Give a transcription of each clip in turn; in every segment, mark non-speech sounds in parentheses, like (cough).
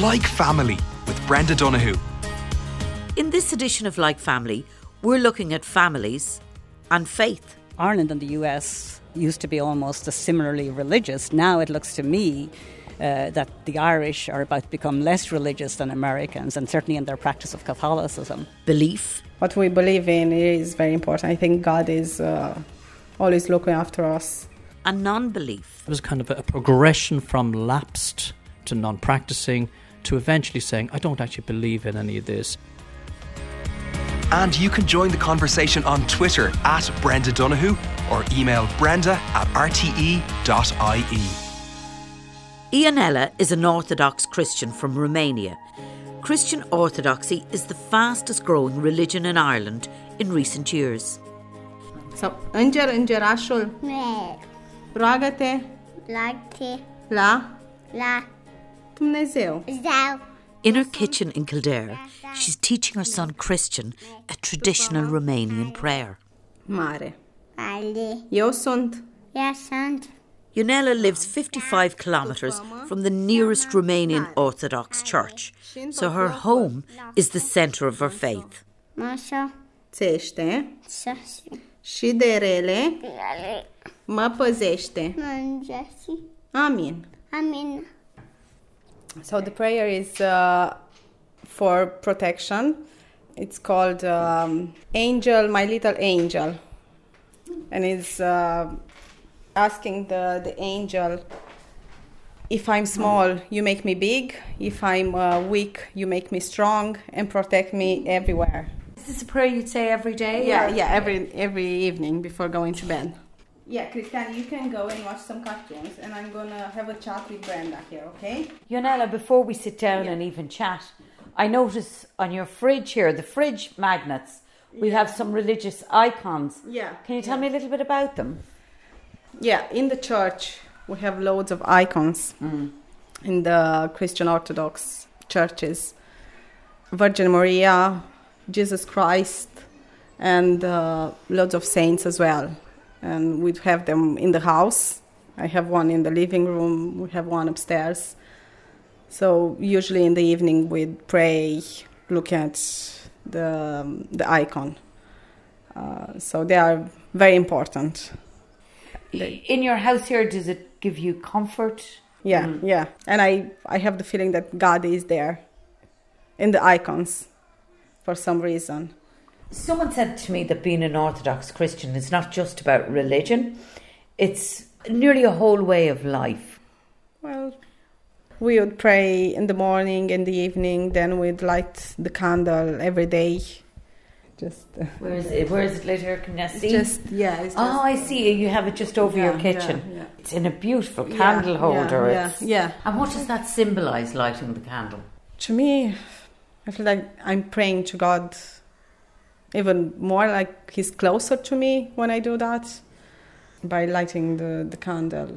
Like Family with Brenda Donahue. In this edition of Like Family, we're looking at families and faith. Ireland and the US used to be almost as similarly religious. Now it looks to me uh, that the Irish are about to become less religious than Americans, and certainly in their practice of Catholicism. Belief. What we believe in is very important. I think God is uh, always looking after us. And non belief. It was kind of a progression from lapsed to non practicing to eventually saying, I don't actually believe in any of this. And you can join the conversation on Twitter at Brenda Donahue or email brenda at rte.ie. Ionela is an Orthodox Christian from Romania. Christian Orthodoxy is the fastest growing religion in Ireland in recent years. Sau înger, îngerașul, Mer, roagă-te lagte, la la, Dumnezeu. zau, In her kitchen in Kildare, she's teaching her son Christian a traditional Romanian prayer. Mare. ale, Eu sunt. Ja sunt, Ionela lives 55 kilometres from the nearest Romanian Orthodox church, so her home is the centre of her faith. moșo, țește. Sasi, și de rele? Ale, mă păzește. Amin. amin, So the prayer is uh, for protection. It's called um, Angel, My Little Angel. And it's uh, asking the, the angel if I'm small, you make me big. If I'm uh, weak, you make me strong and protect me everywhere. This is this a prayer you'd say every day? Yeah, yeah, every every evening before going to bed. Yeah, Christian, you can go and watch some cartoons, and I'm gonna have a chat with Brenda here, okay? Ionela, before we sit down and even chat, I notice on your fridge here, the fridge magnets, we have some religious icons. Yeah, Can you tell me a little bit about them? Yeah, in the church we have loads of icons in the Christian Orthodox churches. Virgin Maria, Jesus Christ, and uh, loads of saints as well. And we'd have them in the house. I have one in the living room. We have one upstairs. So usually in the evening we'd pray, look at the the icon. Uh, so they are very important. In your house here, does it give you comfort? Yeah, yeah. And I, I have the feeling that God is there in the icons for some reason. Someone said to me that being an Orthodox Christian is not just about religion, it's nearly a whole way of life. Well, we would pray in the morning, in the evening, then we'd light the candle every day. Just, uh, Where is it? Where is it later? Can I see? just yeah. It's just, oh, I see. You have it just over your kitchen. yeah, yeah. It's in a beautiful candle yeah, holder. Yeah, yeah. And what does that symbolise, lighting the candle? To me, I feel like I'm praying to God even more, like He's closer to me when I do that by lighting the, the candle.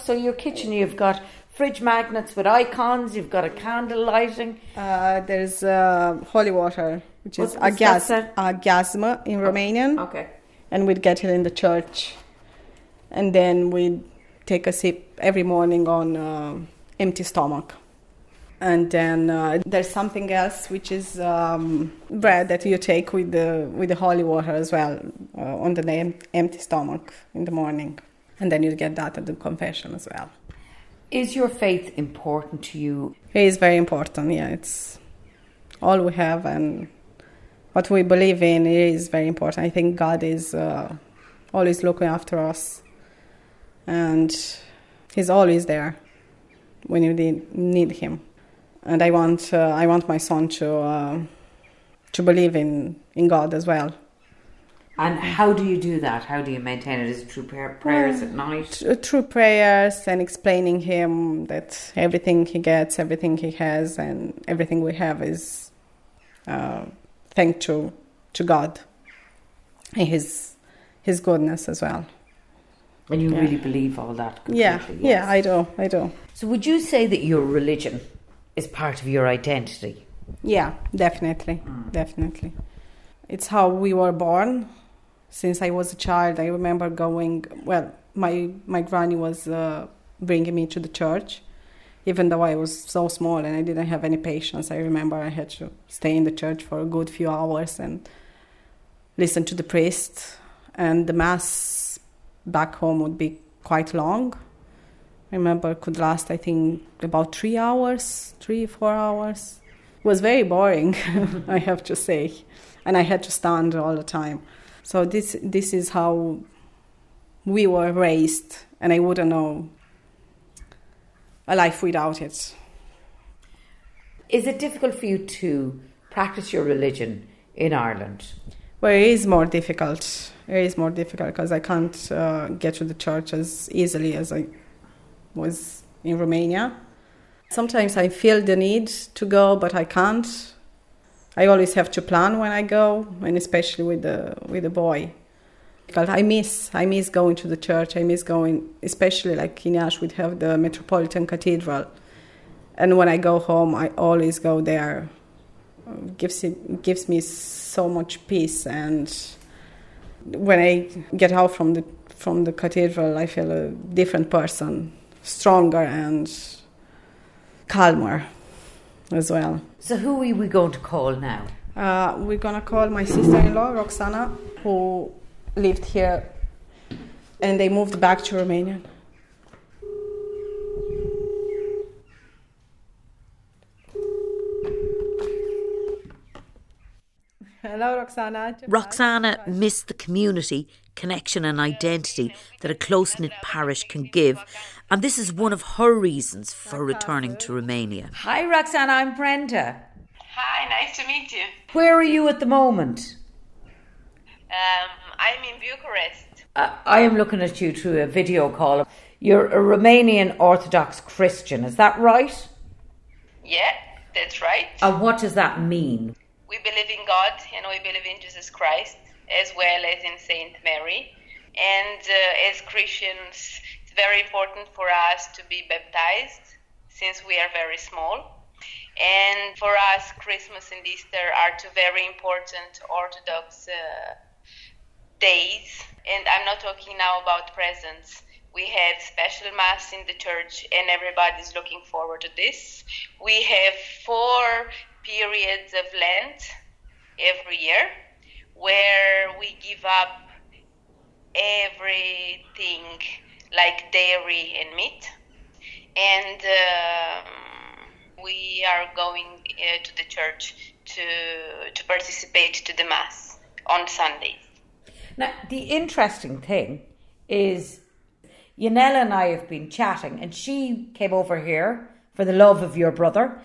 So your kitchen, you've got fridge magnets with icons. You've got a candle lighting. Uh, there's uh, holy water, which is What- agas- agasma in Romanian, Okay. and we'd get it in the church, and then we'd take a sip every morning on uh, empty stomach. And then uh, there's something else, which is um, bread that you take with the with the holy water as well uh, on the em- empty stomach in the morning, and then you get that at the confession as well. Is your faith important to you? It is very important. Yeah, it's all we have, and what we believe in is very important. I think God is uh, always looking after us, and He's always there when you need, need Him. And I want, uh, I want my son to uh, to believe in in God as well. And how do you do that? How do you maintain it? Is it through prayer, prayers at night? Th- through prayers and explaining him that everything he gets, everything he has, and everything we have is uh, thanks to to God and His His goodness as well. And you Yeah. really believe all that? Yeah, completely, yeah, yes. I do, I do. So would you say that your religion is part of your identity? Yeah, definitely, definitely. It's how we were born. Since I was a child, I remember going. Well, my my granny was uh, bringing me to the church, even though I was so small and I didn't have any patience. I remember I had to stay in the church for a good few hours and listen to the priest, and the mass back home would be quite long. I remember it could last, I think, about three hours, three, four hours. It was very boring, (laughs) I have to say. And I had to stand all the time. So this this is how we were raised, and I wouldn't know a life without it. Is it difficult for you to practice your religion in Ireland? Well, it is more difficult. It is more difficult because I can't uh, get to the church as easily as I was in Romania. Sometimes I feel the need to go, but I can't. I always have to plan when I go, and especially with the with the boy. Because I miss I miss going to the church. I miss going, especially like in Iași, we have the Metropolitan Cathedral, and when I go home, I always go there. It gives it gives me so much peace, and when I get out from the from the cathedral, I feel a different person, stronger and calmer as well. So, who are we going to call now? Uh, we're gonna call my sister-in-law Roxana, who lived here, and they moved back to Romania. Hello, Roxana. Roxana missed the community, connection, and identity that a close knit parish can give, and this is one of her reasons for returning to Romania. Hi, Roxana, I'm Brenda. Hi, nice to meet you. Where are you at the moment? Um, I'm in Bucharest. Uh, I am looking at you through a video call. You're a Romanian Orthodox Christian, is that right? Yeah, that's right. And what does that mean? We believe in God and we believe in Jesus Christ as well as in Saint Mary. And uh, as Christians, it's very important for us to be baptized since we are very small. And for us, Christmas and Easter are two very important Orthodox uh, days. And I'm not talking now about presents. We have special mass in the church, and everybody's looking forward to this. We have four periods of Lent every year where we give up everything like dairy and meat. And um, we are going uh, to the church to, to participate to the Mass on Sundays. Now, the interesting thing is Ionela and I have been chatting, and she came over here for the love of your brother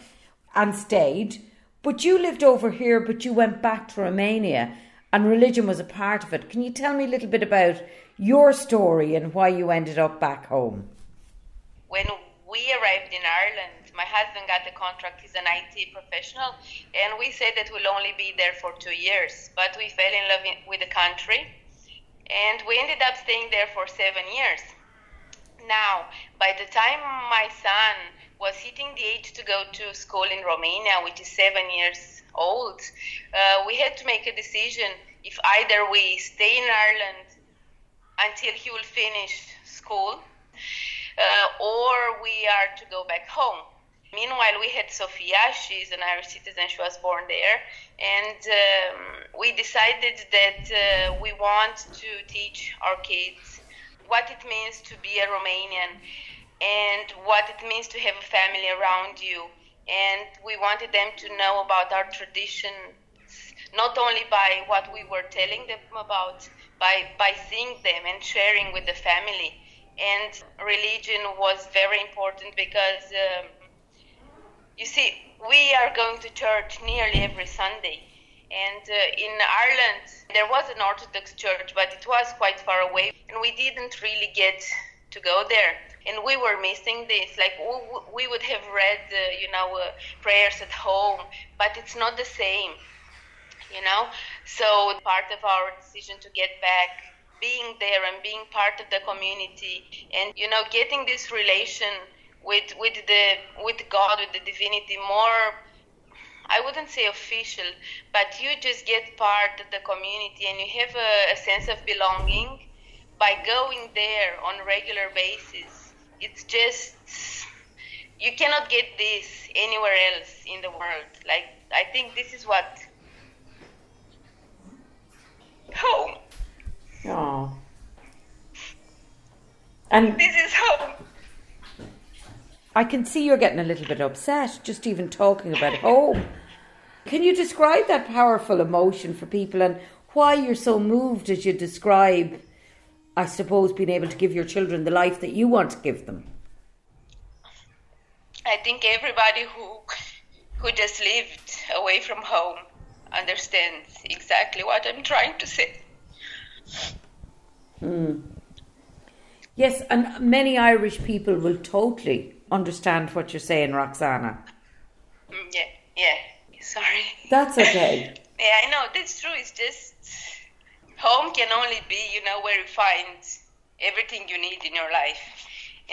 and stayed. But you lived over here, but you went back to Romania, and religion was a part of it. Can you tell me a little bit about your story and why you ended up back home? When we arrived in Ireland, my husband got the contract. He's an IT professional, and we said that we'll only be there for two years. But we fell in love with the country, and we ended up staying there for seven years. Now, by the time my son was hitting the age to go to school in Romania, which is seven years old, uh, we had to make a decision if either we stay in Ireland until he will finish school uh, or we are to go back home. Meanwhile, we had Sofia, she's an Irish citizen, she was born there, and um, we decided that uh, we want to teach our kids what it means to be a Romanian and what it means to have a family around you. And we wanted them to know about our traditions, not only by what we were telling them about, by, by seeing them and sharing with the family. And religion was very important because, um, you see, we are going to church nearly every Sunday. And uh, in Ireland, there was an Orthodox church, but it was quite far away, and we didn't really get to go there and we were missing this. Like we would have read, uh, you know, uh, prayers at home, but it's not the same, you know. So part of our decision to get back, being there and being part of the community, and you know, getting this relation with with the with God, with the divinity more. I wouldn't say official, but you just get part of the community and you have a, a sense of belonging by going there on a regular basis it's just you cannot get this anywhere else in the world. Like I think this is what home. Oh. And This is home. I can see you're getting a little bit upset just even talking about home. Can you describe that powerful emotion for people and why you're so moved as you describe, I suppose, being able to give your children the life that you want to give them? I think everybody who who just lived away from home understands exactly what I'm trying to say. Hmm. Yes, and many Irish people will totally understand what you're saying, Roxana. Mm, Yeah, yeah. Sorry. That's okay. (laughs) Yeah, I know that's true. It's just home can only be, you know, where you find everything you need in your life.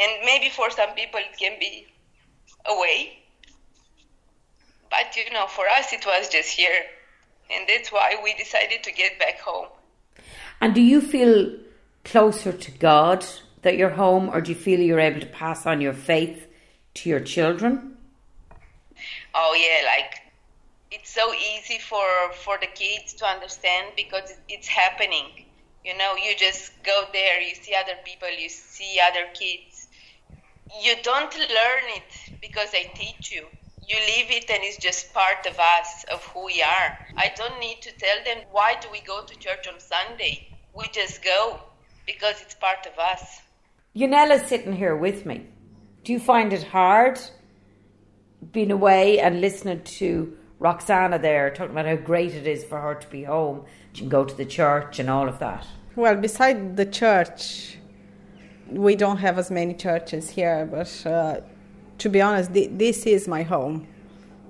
And maybe for some people it can be away. But you know, for us it was just here. And that's why we decided to get back home. And do you feel closer to God that you're home, or do you feel you're able to pass on your faith to your children? Oh yeah, like it's so easy for for the kids to understand because it's happening. You know, you just go there, you see other people, you see other kids. You don't learn it because I teach you. You live it and it's just part of us, of who we are. I don't need to tell them why do we go to church on Sunday. We just go because it's part of us. Ionela's sitting here with me. Do you find it hard being away and listening to Roxana there talking about how great it is for her to be home? She can go to the church and all of that. Well, beside the church, we don't have as many churches here, but uh, to be honest, thi- this is my home.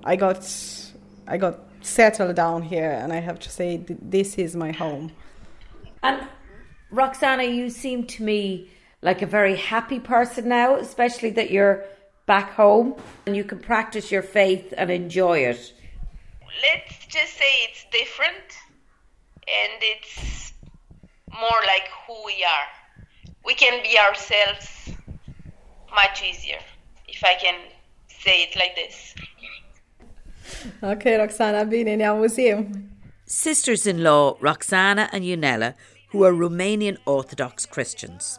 I got, I got settled down here, and I have to say, th- this is my home. And Roxana, you seem to me like a very happy person now, especially that you're back home and you can practice your faith and enjoy it. let's just say it's different and it's more like who we are. We can be ourselves much easier, if I can say it like this. Okay, Roxana, I've been in ne museum. Sisters in law Roxana and Ionela, who are Romanian Orthodox Christians.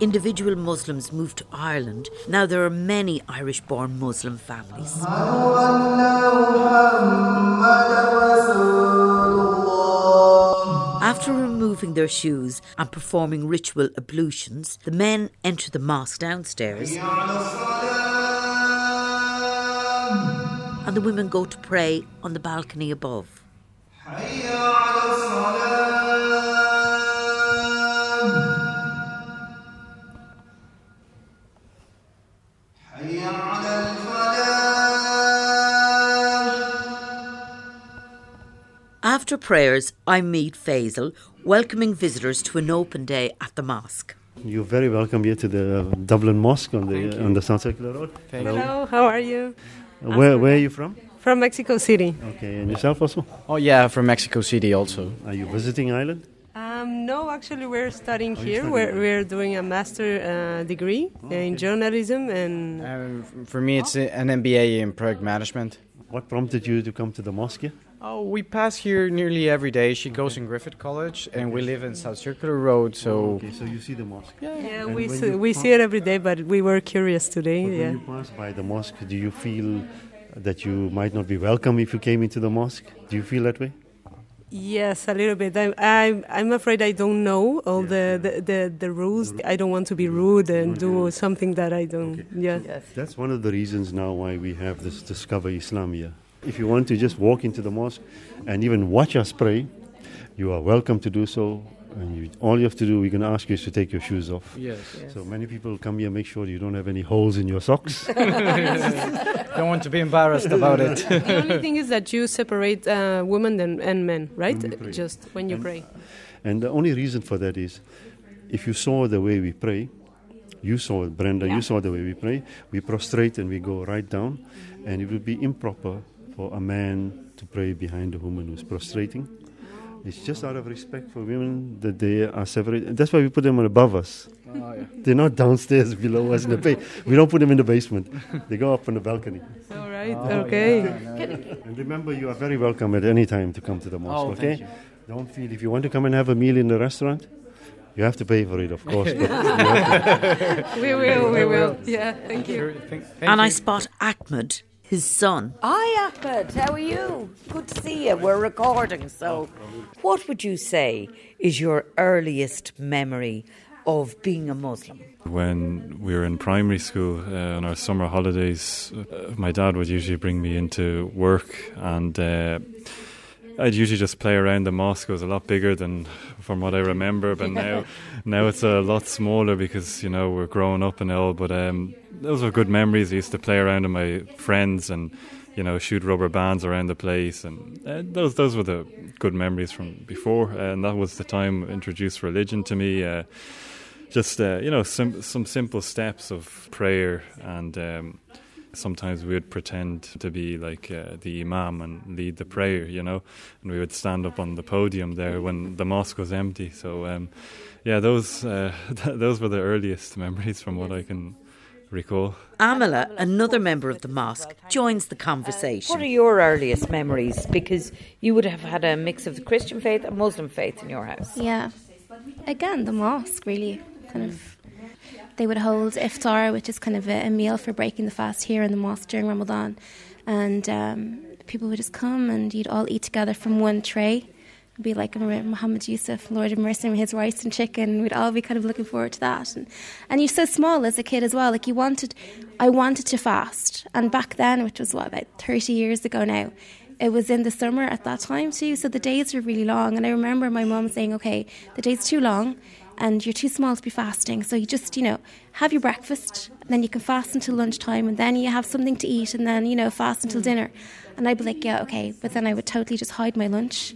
individual Muslims moved to Ireland, now there are many Irish born Muslim families. After removing their shoes and performing ritual ablutions, the men enter the mosque downstairs and the women go to pray on the balcony above. Prayers, I meet Faisal, welcoming visitors to an open day at the mosque. You're very welcome here to the Dublin Mosque on the on the South Circular Road. Hello, how are you? Uh, Where where are you from? From Mexico City. Okay, and yourself also? Oh yeah, from Mexico City also. Are you visiting Ireland? Um, no, actually, we're studying Oh, here. studying We're, we're doing a master uh, degree in journalism and Um, for me, it's a- an MBA in project management. What prompted you to come to the mosque? Here? Oh, we pass here nearly every day. She goes in Griffith College, and we live in South Circular Road. So oh, Okay, so you see the mosque. yeah, And we see, we pa- see it every day, but we were curious today. But yeah. when you pass by the mosque, do you feel that you might not be welcome if you came into the mosque? Do you feel that way? Yes, a little bit. I'm, I'm, I'm afraid I don't know all the, the, the, the rules. I don't want to be rude and do something that I don't. Yeah. That's one of the reasons now why we have this Discover Islam here. If you want to just walk into the mosque and even watch us pray, you are welcome to do so. And you, all you have to do, we're going to ask you is to take your shoes off. Yes. Yes. So many people come here, make sure you don't have any holes in your socks. (laughs) Don't want to be embarrassed about it. (laughs) the only thing is that you separate uh, women and, and men, right? When. Just when you And- pray. And the only reason for that is if you saw the way we pray, you saw it, Brenda, you saw the way we pray, we prostrate and we go right down, and it would be improper for a man to pray behind a woman who's prostrating. It's just out of respect for women that they are separated. That's why we put them above us. Oh, yeah. They're not downstairs below us in the ba- We don't put them in the basement. They go up on the balcony. All right, Oh, okay. And remember, you are very welcome at any time to come to the mosque, Oh, okay? thank you. Don't feel if you want to come and have a meal in the restaurant, you have to pay for it, of (laughs) course. But you have to- We will, we will. Yeah, thank you. and I spot Ahmed, his son. Hi, Ahmed. How are you? Good to see you. We're recording, so. What would you say is your earliest memory of being a Muslim? When we were in primary school uh, on our summer holidays, uh, my dad would usually bring me into work, and uh, I'd usually just play around the mosque. It was a lot bigger than from what I remember, but now now it's a lot smaller because you know we're growing up and all. But um, those were good memories. I used to play around with my friends and you know shoot rubber bands around the place, and uh, those those were the good memories from before. and that was the time introduced religion to me. Uh, just uh, you know sim- some simple steps of prayer and um, sometimes we would pretend to be like uh, the imam and lead the prayer you know and we would stand up on the podium there when the mosque was empty so um, yeah those uh, (laughs) those were the earliest memories from what I can recall Amala, another member of the mosque, joins the conversation. What are your earliest memories? Because you would have had a mix of the Christian faith and Muslim faith in your house. Yeah. Again, the mosque really kind of. They would hold iftar, which is kind of a, a meal for breaking the fast here in the mosque during Ramadan, and um, people would just come and you'd all eat together from one tray. It'd be like Muhammad Yusuf, Lord of Mercy, his rice and chicken. We'd all be kind of looking forward to that. And, and you're so small as a kid as well. Like you wanted, I wanted to fast, and back then, which was what about 30 years ago now, it was in the summer at that time too, so the days were really long. And I remember my mum saying, "Okay, the day's too long, and you're too small to be fasting. So you just, you know, have your breakfast, and then you can fast until lunchtime, and then you have something to eat, and then you know, fast until dinner." And I'd be like, "Yeah, okay," but then I would totally just hide my lunch.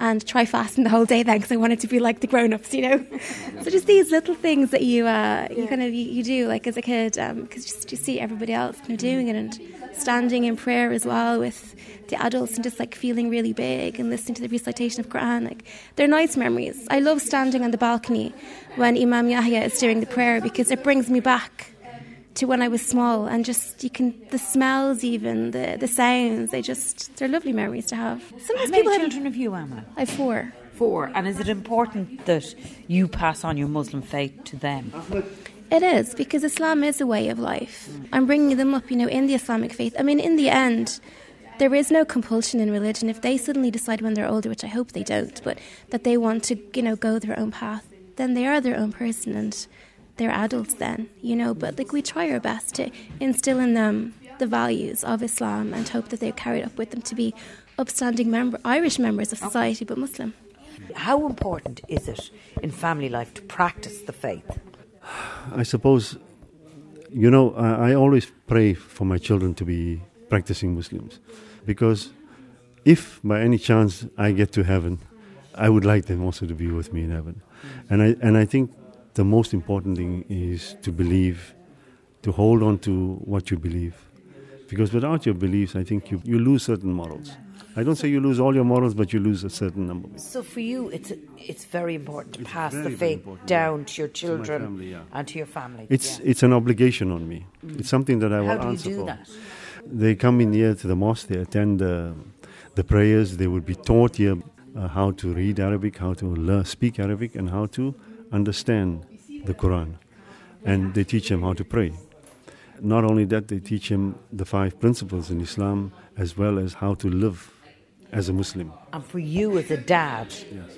And try fasting the whole day then because I wanted to be like the grown-ups, you know. (laughs) so just these little things that you uh, you kind of you, you do like as a kid because just you see everybody else of doing it and standing in prayer as well with the adults and just like feeling really big and listening to the recitation of Quran. Like they're nice memories. I love standing on the balcony when Imam Yahya is doing the prayer because it brings me back to when I was small and just you can the smells even the the sounds they just they're lovely memories to have. How many children have you, Amma? I have four. Four. And is it important that you pass on your Muslim faith to them? It is because Islam is a way of life. I'm bringing them up, you know, in the Islamic faith. I mean, in the end, there is no compulsion in religion. If they suddenly decide when they're older, which I hope they don't, but that they want to, you know, go their own path, then they are their own person and they're adults then, you know. But like we try our best to instill in them the values of Islam and hope that they're carried up with them to be upstanding member, Irish members of society, but Muslim. How important is it in family life to practice the faith? I suppose, you know, I, I always pray for my children to be practicing Muslims because if by any chance I get to heaven, I would like them also to be with me in heaven. And I, and I think the most important thing is to believe, to hold on to what you believe. Because without your beliefs, I think you, you lose certain morals. I don't say you lose all your morals, but you lose a certain number. So for you, it's it's very important to pass very, the faith down to your children family, yeah. and to your family. It's yeah. it's an obligation on me. Mm. It's something that I will How do you answer do for. that? They come in here to the mosque. They attend uh, the prayers. They would be taught here uh, how to read Arabic, how to learn, speak Arabic, and how to understand the Quran. And they teach them how to pray. Not only that, they teach them the five principles in Islam as well as how to live as a Muslim. And for you as a dad,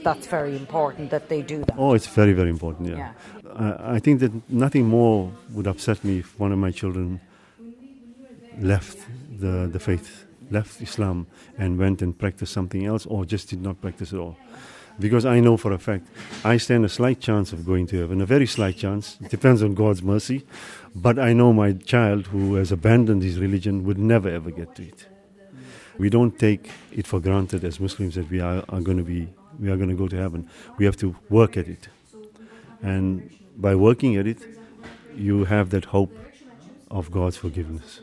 that's very important that they do that. Oh, it's very, very important, yeah. I uh, I think that nothing more would upset me if one of my children left the, the faith, left Islam, and went and practiced something else, or just did not practice at all. because I know for a fact I stand a slight chance of going to heaven, a very slight chance. It depends on God's mercy. But I know my child who has abandoned his religion would never ever get to it. We don't take it for granted as Muslims that we are, are going to be we are going to go to heaven. We have to work at it, and by working at it, you have that hope of God's forgiveness.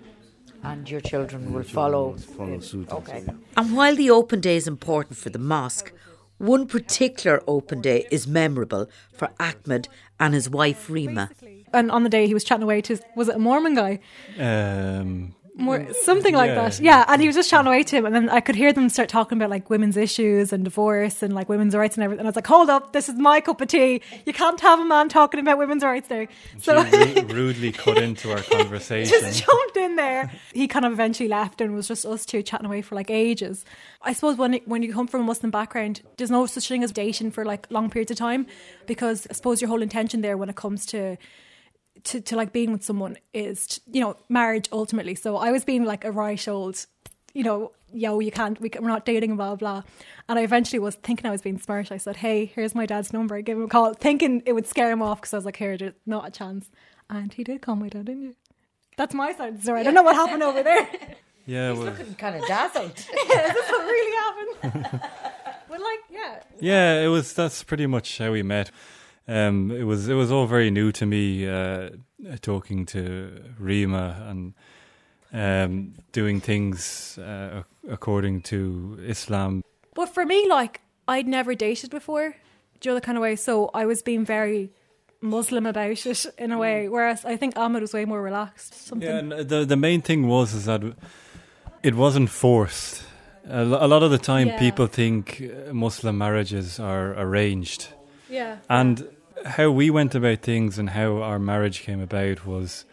And your children will follow. Follow suit. also, Okay. yeah. And while the open day is important for the mosque, one particular open day is memorable for Ahmed and his wife Rima. And on the day he was chatting away to, was it a Mormon guy? Um, More mm. something like Yeah. that. Yeah, and he was just chatting away to him, and then I could hear them start talking about like women's issues and divorce and like women's rights and everything. And I was like, "Hold up, this is my cup of tea. You can't have a man talking about women's rights there." So She (laughs) ru- rudely cut into our conversation. just jumped in there. He kind of eventually left, and it was just us two chatting away for like ages. I suppose when it, when you come from a Muslim background, there's no such thing as dating for like long periods of time, because I suppose your whole intention there when it comes to to, to like being with someone is you know marriage ultimately. So I was being like a right old, you know, yo, you can't, we, can- we're not dating, blah blah. And I eventually was thinking I was being smart. I said, hey, here's my dad's number. I give him a call, thinking it would scare him off because I was like, here, there's not a chance. And he did call my dad, didn't you? That's my side of the story. I don't know what happened over there. (laughs) Yeah, He's well, looking kind of dazzled. (laughs) yeah, is this what really happened? (laughs) but like, yeah, yeah, it was. That's pretty much how we met. Um, it was it was all very new to me. Uh, talking to Rima and um, doing things uh, according to Islam. But for me, like, I'd never dated before, do you know the kind of way? So I was being very Muslim about it in a way, whereas I think Ahmed was way more relaxed. Something. Yeah, and the the main thing was is that it wasn't forced. A, lot of the time, Yeah. people think Muslim marriages are arranged. Yeah. And how we went about things and how our marriage came about was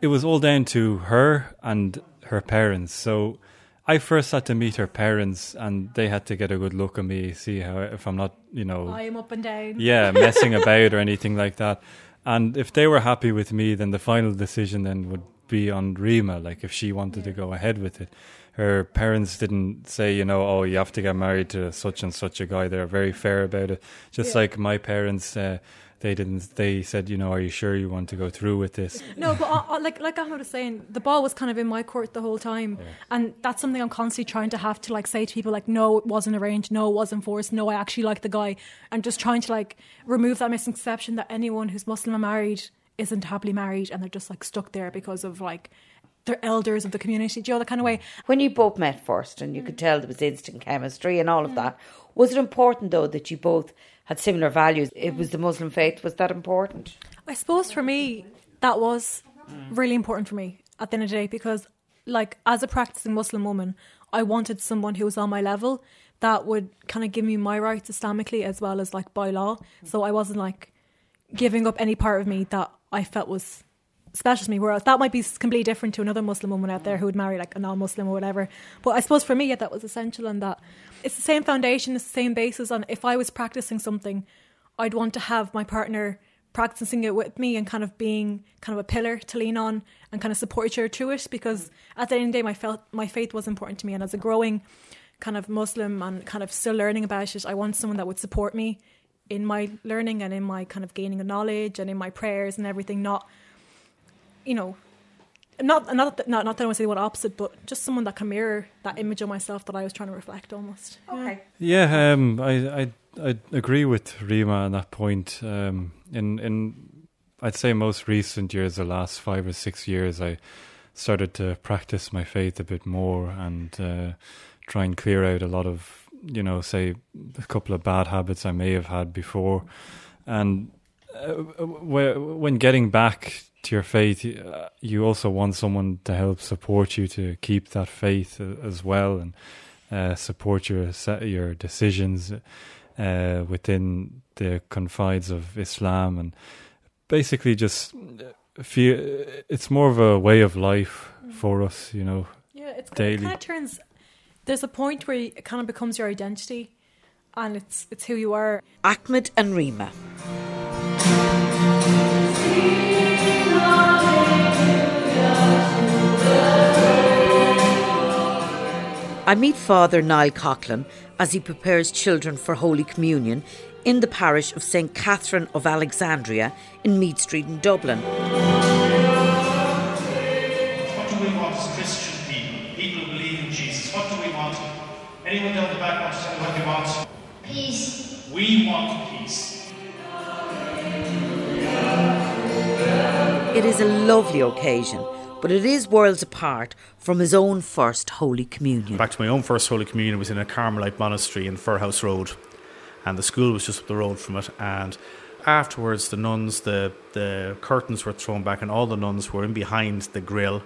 it was all down to her and her parents. So I first had to meet her parents and they had to get a good look at me, see how if I'm not, you know, I am up and down. yeah, messing (laughs) about or anything like that. And if they were happy with me, then the final decision then would be on Rima, like if she wanted to go ahead with it. Her parents didn't say, you know, oh, you have to get married to such and such a guy. They're very fair about it. Just Yeah. like my parents, uh, they didn't. They said, you know, are you sure you want to go through with this? No, but uh, uh, like like Ahmed was saying, the ball was kind of in my court the whole time, and that's something I'm constantly trying to have to like say to people like, no, it wasn't arranged, no, it wasn't forced, no, I actually like the guy, and just trying to like remove that misconception that anyone who's Muslim and married isn't happily married, and they're just like stuck there because of like they're elders of the community, do you know the kind of way? When you both met first and you could mm. tell there was instant chemistry and all of mm. that, was it important though that you both had similar values? It mm. was the Muslim faith, was that important? I suppose for me, that was really important for me at the end of the day because, like, as a practicing Muslim woman, I wanted someone who was on my level that would kind of give me my rights Islamically as well as like by law. So I wasn't like giving up any part of me that I felt was special to me. Whereas that might be completely different to another Muslim woman out there who would marry like a non-Muslim or whatever. But I suppose for me, yeah, that was essential, and that it's the same foundation, it's the same basis. And if I was practicing something, I'd want to have my partner practicing it with me and kind of being kind of a pillar to lean on and kind of support each other it. Because at the end of the day, my felt my faith was important to me, and as a growing kind of Muslim and kind of still learning about it, I want someone that would support me in my learning and in my kind of gaining of knowledge and in my prayers and everything. Not, you know, not not that- not not that I want to say what opposite, but just someone that can mirror that image of myself that I was trying to reflect almost. Okay. Yeah, um, I, I I agree with Rima on that point. Um, in in I'd say most recent years, the last five or six years, I started to practice my faith a bit more and uh, try and clear out a lot of you know, say a couple of bad habits I may have had before, and uh, when getting back to your faith, uh, you also want someone to help support you to keep that faith uh, as well, and uh, support your se- your decisions uh, within the confines of Islam, and basically just feel it's more of a way of life for us, you know. Yeah, it's it daily. kind of turns. There's a point where it kind of becomes your identity, and it's it's who you are. Ahmed and Rima. I meet Father Niall Coughlin as he prepares children for Holy Communion in the parish of St Catherine of Alexandria in Meath Street in Dublin. What do we want as Christian people? People who believe in Jesus. What do we want? Anyone down the back want to tell me what they want? Peace. We want peace. It is a lovely occasion, but it is worlds apart from his own first Holy Communion. Back to my own first Holy Communion was in a Carmelite monastery in Firhouse Road, and the school was just up the road from it. And afterwards, the nuns, the the curtains were thrown back, and all the nuns were in behind the grill,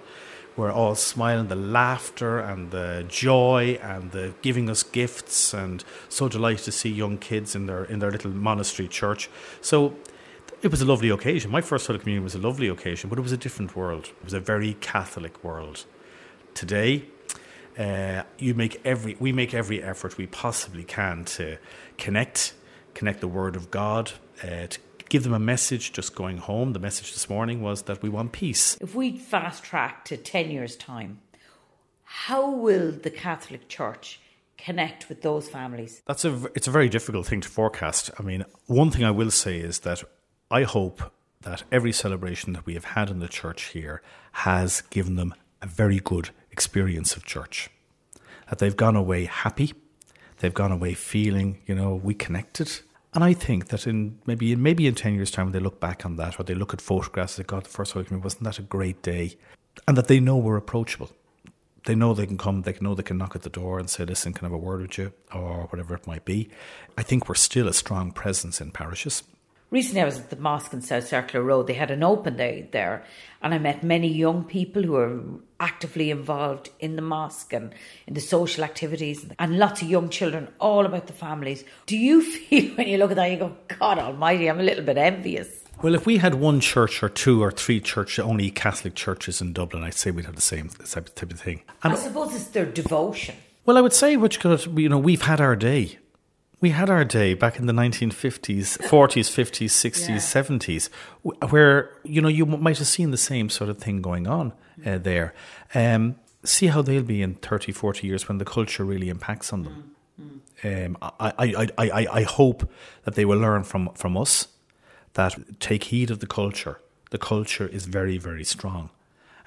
were all smiling, the laughter and the joy, and the giving us gifts, and so delighted to see young kids in their in their little monastery church. So. It was a lovely occasion. My first Holy Communion was a lovely occasion, but it was a different world. It was a very Catholic world. Today, uh, you make every we make every effort we possibly can to connect, connect the Word of God, uh, to give them a message. Just going home, the message this morning was that we want peace. If we fast track to 10 years' time, how will the Catholic Church connect with those families? That's a it's a very difficult thing to forecast. I mean, one thing I will say is that I hope that every celebration that we have had in the church here has given them a very good experience of church. That they've gone away happy, they've gone away feeling, you know, we connected. And I think that in maybe maybe in ten years' time, when they look back on that, or they look at photographs, they God, the first Holy Communion wasn't that a great day, and that they know we're approachable. They know they can come, they know they can knock at the door and say, "Listen, can I have a word with you?" or whatever it might be. I think we're still a strong presence in parishes. Recently, I was at the mosque in South Circular Road. They had an open day there, and I met many young people who are actively involved in the mosque and in the social activities, and lots of young children, all about the families. Do you (laughs) feel when you look at that, you go, God Almighty, I'm a little bit envious? Well, if we had one church or two or three church, only Catholic churches in Dublin, I'd say we'd have the same type of thing. I suppose it's their devotion. Well, I would say, which could, you know, we've had our day. We had our day back in the 1950s, 40s, 50s, 60s, 70s, where, you know, you might have seen the same sort of thing going on uh, there. Um, see how they'll be in 30, 40 years when the culture really impacts on them. Um, I, I, I, I, I hope that they will learn from, from us that take heed of the culture. The culture is very, very strong,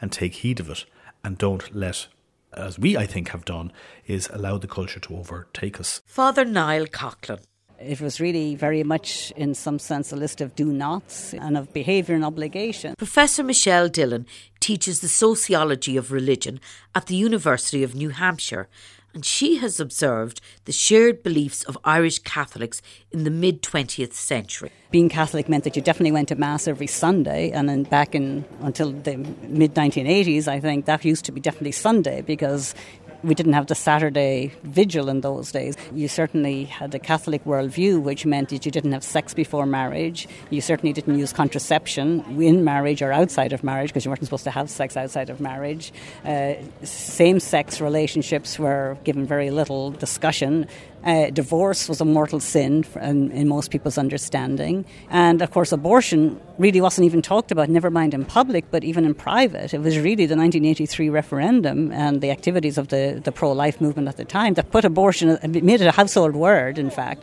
and take heed of it, and don't let, as we I think have done, is allow the culture to overtake us. Father Niall Coughlin. It was really very much, in some sense, a list of do nots and of behaviour and obligation. Professor Michele Dillon teaches the sociology of religion at the University of New Hampshire, and she has observed the shared beliefs of Irish Catholics in the mid 20th century. Being Catholic meant that you definitely went to Mass every Sunday, and then back in until the mid 1980s, I think that used to be definitely Sunday because we didn't have the Saturday vigil in those days. You certainly had a Catholic worldview, which meant that you didn't have sex before marriage. You certainly didn't use contraception in marriage or outside of marriage because you weren't supposed to have sex outside of marriage. Uh, Same sex relationships were given very little discussion. Uh, divorce was a mortal sin in, in, most people's understanding. And of course, abortion really wasn't even talked about, never mind in public, but even in private. It was really the 1983 referendum and the activities of the, the pro life movement at the time that put abortion, made it a household word, in fact.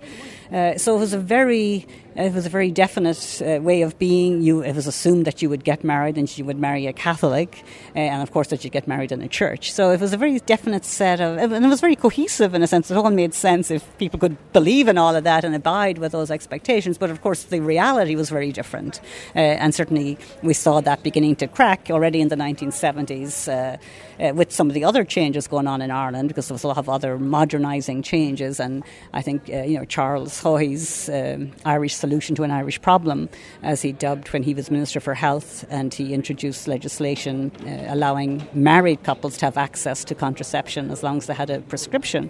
Uh, so it was a very, it was a very definite uh, way of being. You, it was assumed that you would get married and you would marry a Catholic, uh, and of course that you'd get married in a church. So it was a very definite set of, and it was very cohesive in a sense. It all made sense if people could believe in all of that and abide with those expectations. But of course, the reality was very different, uh, and certainly we saw that beginning to crack already in the 1970s. Uh, with some of the other changes going on in Ireland, because there was a lot of other modernising changes, and I think you know Charles Haughey's um, Irish solution to an Irish problem, as he dubbed when he was Minister for Health, and he introduced legislation uh, allowing married couples to have access to contraception as long as they had a prescription.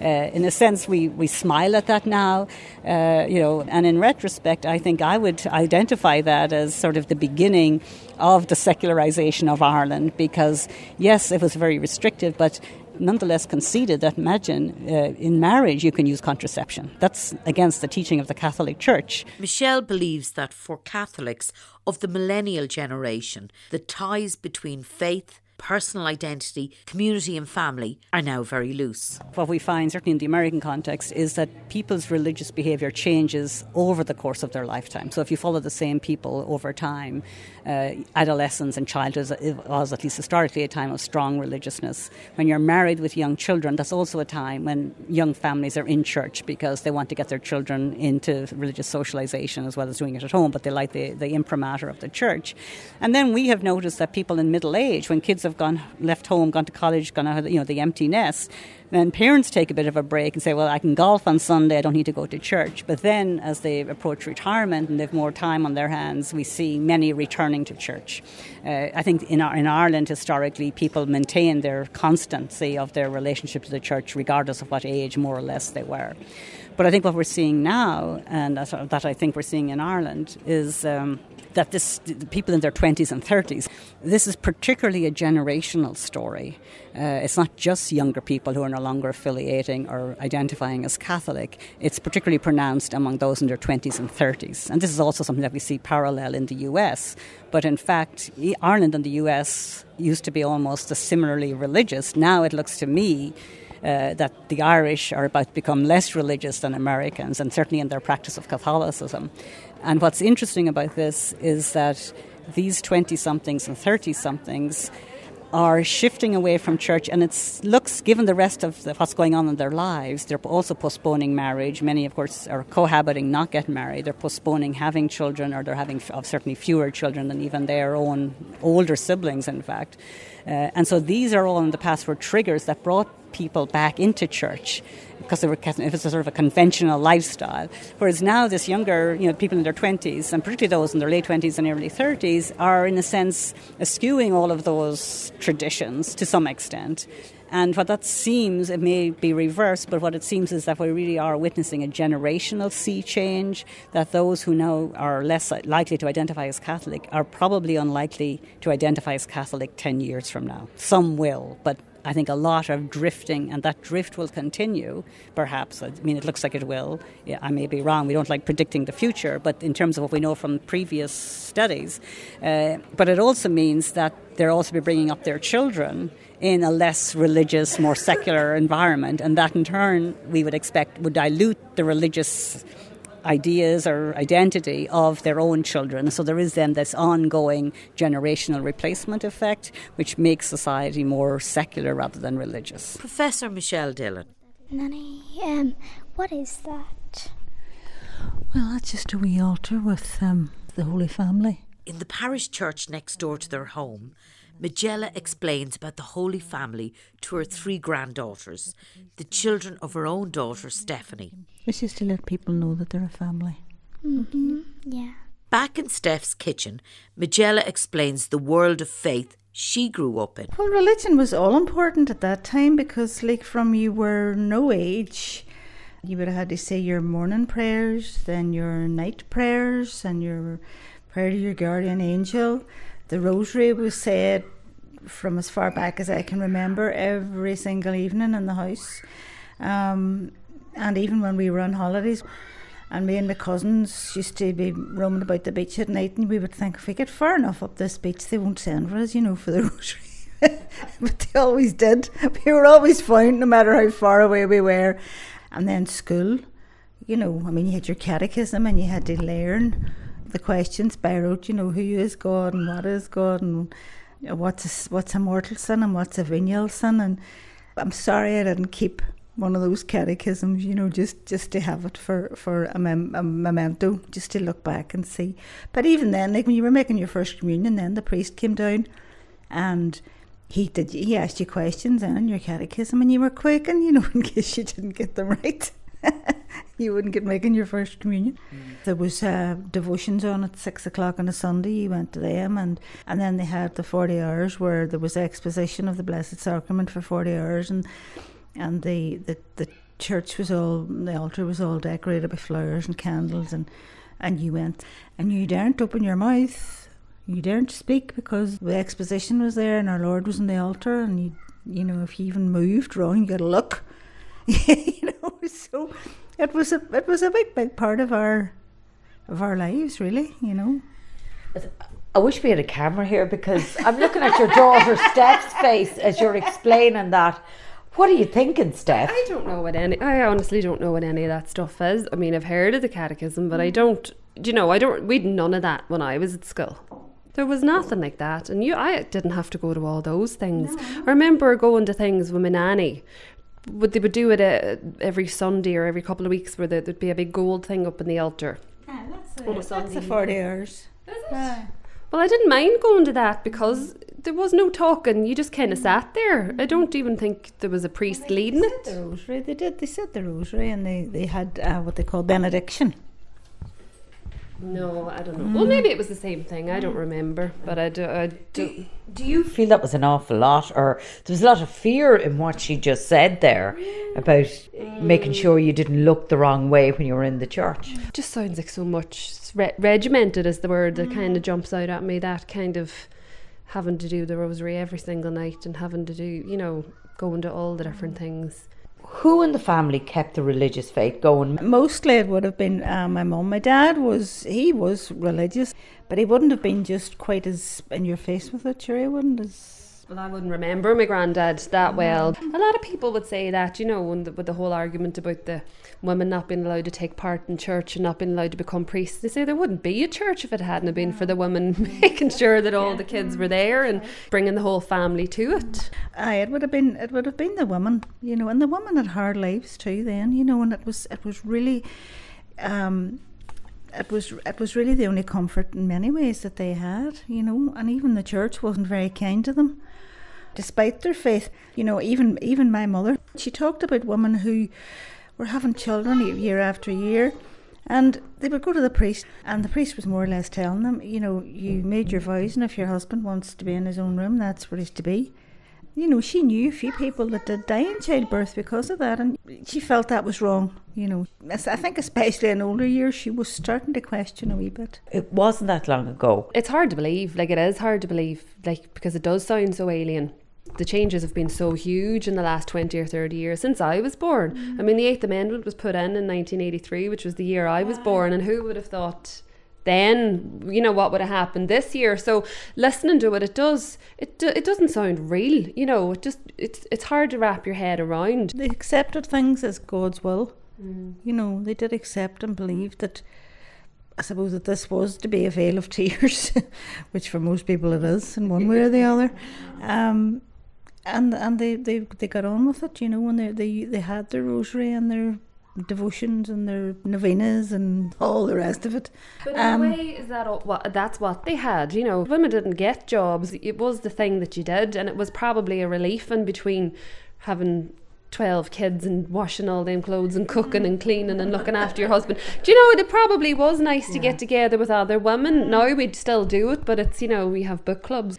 Uh, in a sense, we, we smile at that now, uh, you know, and in retrospect, I think I would identify that as sort of the beginning of the secularization of Ireland because, yes, it was very restrictive, but nonetheless conceded that imagine uh, in marriage you can use contraception. That's against the teaching of the Catholic Church. Michele believes that for Catholics of the millennial generation, the ties between faith personal identity, community, and family are now very loose. What we find, certainly in the American context, is that people's religious behaviour changes over the course of their lifetime. So if you follow the same people over time, uh, adolescence and childhood was at least historically a time of strong religiousness. When you're married with young children, that's also a time when young families are in church because they want to get their children into religious socialization as well as doing it at home, but they like the, the imprimatur of the church. And then we have noticed that people in middle age, when kids have gone left home, gone to college, gone out, you know, the empty nest, then parents take a bit of a break and say, well, I can golf on Sunday, I don't need to go to church. But then as they approach retirement and they've more time on their hands, we see many returning to church. Uh, I think in, in Ireland, historically, people maintain their constancy of their relationship to the church, regardless of what age, more or less, they were. But I think what we're seeing now, and that I think we're seeing in Ireland, is um, that this people in their 20s and 30s, this is particularly a generational story. Uh, it's not just younger people who are no longer affiliating or identifying as Catholic. It's particularly pronounced among those in their 20s and 30s. And this is also something that we see parallel in the US. But in fact, Ireland and the US used to be almost similarly religious. Now it looks to me uh, that the Irish are about to become less religious than Americans, and certainly in their practice of Catholicism. And what's interesting about this is that these 20 somethings and 30 somethings are shifting away from church, and it looks, given the rest of the, what's going on in their lives, they're also postponing marriage. Many, of course, are cohabiting, not getting married. They're postponing having children, or they're having f- certainly fewer children than even their own older siblings, in fact. Uh, and so these are all in the past were triggers that brought people back into church because they were it was a sort of a conventional lifestyle. Whereas now, this younger, you know, people in their twenties, and particularly those in their late twenties and early thirties, are in a sense eschewing all of those traditions to some extent. And what that seems, it may be reversed, but what it seems is that we really are witnessing a generational sea change, that those who now are less likely to identify as Catholic are probably unlikely to identify as Catholic 10 years from now. Some will, but I think a lot of drifting, and that drift will continue, perhaps. I mean, it looks like it will. Yeah, I may be wrong. We don't like predicting the future, but in terms of what we know from previous studies. Uh, but it also means that they're also be bringing up their children in a less religious, more secular environment, and that in turn we would expect would dilute the religious ideas or identity of their own children. So there is then this ongoing generational replacement effect, which makes society more secular rather than religious. Professor Michele Dillon. Nanny, um, what is that? Well, that's just a wee altar with um, the Holy Family. In the parish church next door to their home, Majella explains about the Holy Family to her three granddaughters, the children of her own daughter, Stephanie. This is to let people know that they're a family. Mm-hmm. Yeah. Back in Steph's kitchen, Majella explains the world of faith she grew up in. Well, religion was all important at that time because, like, from you were no age, you would have had to say your morning prayers, then your night prayers, and your prayer to your guardian angel. The rosary was said from as far back as I can remember every single evening in the house. Um, and even when we were on holidays, and me and my cousins used to be roaming about the beach at night, and we would think if we get far enough up this beach, they won't send for us, you know, for the (laughs) rosary. (laughs) but they always did. We were always found, no matter how far away we were. And then school, you know, I mean, you had your catechism and you had to learn the questions rote, you know, who is God and what is God and what's a, what's a mortal sin and what's a venial sin. And I'm sorry I didn't keep one of those catechisms, you know, just, just to have it for, for a, mem- a memento, just to look back and see. But even then, like when you were making your first communion, then the priest came down and he did he asked you questions in your catechism and you were quaking, you know, (laughs) in case you didn't get them right. (laughs) you wouldn't get making your first communion. Mm. There was uh, devotions on at six o'clock on a Sunday. You went to them, and and then they had the forty hours where there was exposition of the Blessed Sacrament for forty hours, and and the the, the church was all the altar was all decorated with flowers and candles, and and you went and you daren't open your mouth. You daren't speak because the exposition was there and our Lord was on the altar, and you you know if you even moved wrong, you got a look. (laughs) you know, (laughs) so it was a it was a big big part of our of our lives, really. You know. I wish we had a camera here because I'm looking at your daughter (laughs) Steph's face as you're explaining that. What are you thinking, Steph? I don't know what any. I honestly don't know what any of that stuff is. I mean, I've heard of the catechism, but I mm. don't. You know? I don't. We'd none of that when I was at school. There was nothing like that, and you. I didn't have to go to all those things. I remember going to things with my nanny. Would they would do it uh, every Sunday or every couple of weeks, where there- there'd be a big gold thing up in the altar. on a That's Sunday the 40 hours. Well, I didn't mind going to that because there was no talking. You just kind of sat there. I don't even think there was a priest leading it. The rosary, they did. They said the rosary, and they they had uh, what they call benediction. No, mm. I don't know. Mm. Well, maybe it was the same thing. I don't mm. remember, but I do. I do. Do you feel that was an awful lot, or there was a lot of fear in what she just said there about making sure you didn't look the wrong way when you were in the church? just sounds like so much re- regimented is the word that kind of jumps out at me. That kind of having to do the rosary every single night and having to do, you know, going to all the different things. Who in the family kept the religious faith going? Mostly it would have been uh, my mum. My dad was he was religious, but he wouldn't have been just quite as in your face with it. Sure, he wouldn't as. Well, I wouldn't remember my granddad that well. A lot of people would say that, you know, when the, with the whole argument about the women not being allowed to take part in church and not being allowed to become priests. They say there wouldn't be a church if it hadn't have been for the women (laughs) making sure that all the kids were there and bringing the whole family to it. Aye, it would have been it would have been the women, you know, and the women had hard lives too. Then, you know, and it was it was really, um, it was it was really the only comfort in many ways that they had, you know, and even the church wasn't very kind to them, despite their faith. You know, even even my mother, she talked about women who were having children year after year. And they would go to the priest, and the priest was more or less telling them, you know, you made your vows, and if your husband wants to be in his own room, that's where he's to be. You know, she knew a few people that did die in childbirth because of that, and she felt that was wrong. You know, I think especially in older years, she was starting to question a wee bit. It wasn't that long ago. It's hard to believe, like it is hard to believe, like because it does sound so alien. The changes have been so huge in the last 20 or 30 years since I was born. I mean, the Eighth Amendment was put in in 1983, which was the year I was born, and who would have thought then, you know, what would have happened this year? So listening to it, it does, it, do- it doesn't sound real, you know, it just, it's, it's hard to wrap your head around. They accepted things as God's will. Mm. You know, they did accept and believe that. I suppose that this was to be a veil of (laughs) tears, which for most people it is in one way or the other. (laughs) Um, and and they, they, they got on with it, you know, and they, they they had their rosary and their devotions and their novenas and all the rest of it. But in Um, a way, is that all, what that's what they had? You know, women didn't get jobs. It was the thing that you did, and it was probably a relief in between having. 12 kids and washing all them clothes and cooking and cleaning and looking after your husband. Do you know, it probably was nice to get together with other women. Now we'd still do it, but it's, you know, we have book clubs.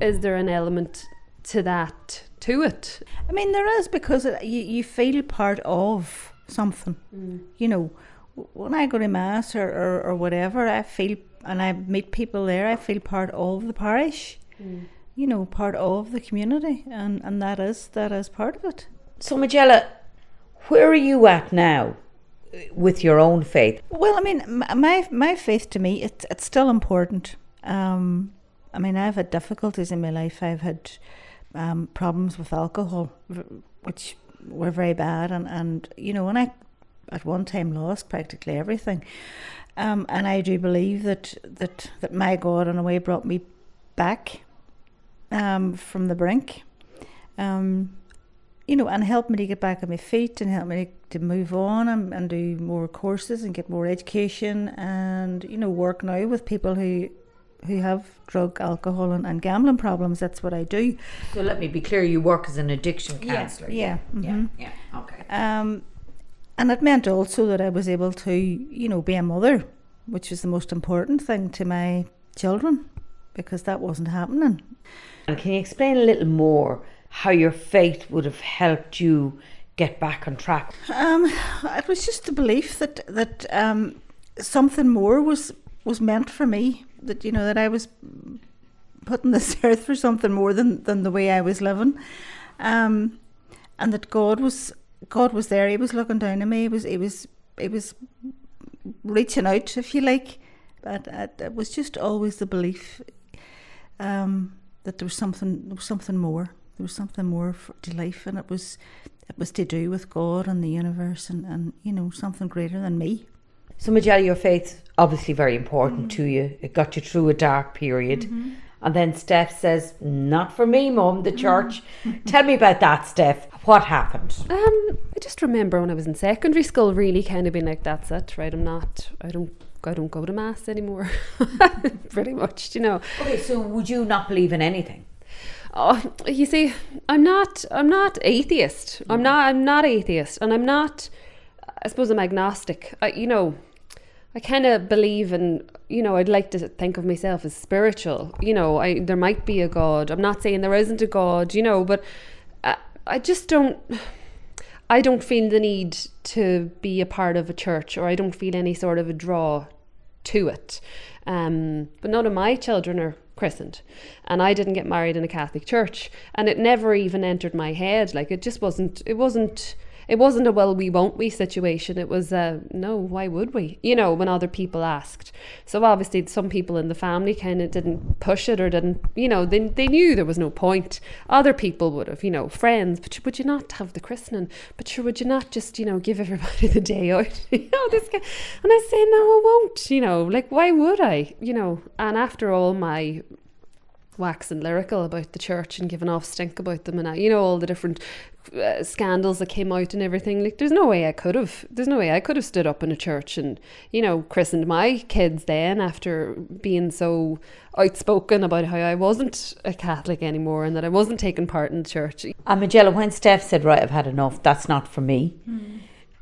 Is there an element to that, to it? I mean, there is because it, you, you feel part of something. Mm. You know, when I go to mass or, or, or whatever, I feel, and I meet people there, I feel part of the parish. Mm. You know, part of the community, and, and that is that is part of it. So, Majella, where are you at now uh, with your own faith? Well, I mean, my my faith to me, it's it's still important. Um, I mean, I've had difficulties in my life. I've had um, problems with alcohol, which were very bad, and and you know, and I at one time lost practically everything. Um, and I do believe that that that my God, in a way, brought me back um, from the brink. Um, you know, and helped me to get back on my feet and help me to move on and, and do more courses and get more education and, you know, work now with people who who have drug, alcohol and, and gambling problems. That's what I do. So, let me be clear you work as an addiction Yeah, counsellor. yeah, yeah, mhm. yeah, okay. Um, and it meant also that I was able to, you know, be a mother, which was the most important thing to my children because that wasn't happening. And can you explain a little more how your faith would have helped you get back on track? Um, it was just the belief that that um, something more was was meant for me. That you know that I was putting this (laughs) earth for something more than than the way I was living, um, and that God was God was there. He was looking down at me. He was he was he was reaching out, if you like. But uh, it was just always the belief um, that there was something, there was something more. There was something more for, to life, and it was, it was to do with God and the universe, and, and you know something greater than me. So, Majella, your faith obviously very important to you. It got you through a dark period. Mm-hmm. And then Steph says, Not for me, Mum, the church. Tell me about that, Steph. What happened? Um, I just remember when I was in secondary school, really kind of being like, "That's it, right? I'm not. I don't. I don't go to mass anymore." (laughs) Pretty much, you know. Okay, so would you not believe in anything? Oh, you see, I'm not. I'm not atheist. I'm not. I'm not atheist, and I'm not. I suppose I'm agnostic. I, you know, I kind of believe in. You know, I'd like to think of myself as spiritual. You know, I there might be a God. I'm not saying there isn't a God. You know, but I, I just don't. I don't feel the need to be a part of a church, or I don't feel any sort of a draw to it. Um, but none of my children are christened, and I didn't get married in a Catholic church, and it never even entered my head. Like it just wasn't. It wasn't. It wasn't a well, we won't we situation. It was a no, why would we? You know, when other people asked. So obviously, some people in the family kind of didn't push it or didn't, you know, they, they knew there was no point. Other people would have, you know, friends, but would you not have the christening? But sure, would you not just, you know, give everybody (laughs) the day out? (laughs) you know, this guy. And I say, no, I won't, you know, like, why would I? You know, and after all my waxing lyrical about the church and giving off stink about them and you know all the different uh, scandals that came out and everything. Like there's no way I could have there's no way I could have stood up in a church and you know christened my kids then after being so outspoken about how I wasn't a Catholic anymore and that I wasn't taking part in the church. And Majella, when Steph said, Right, I've had enough, that's not for me,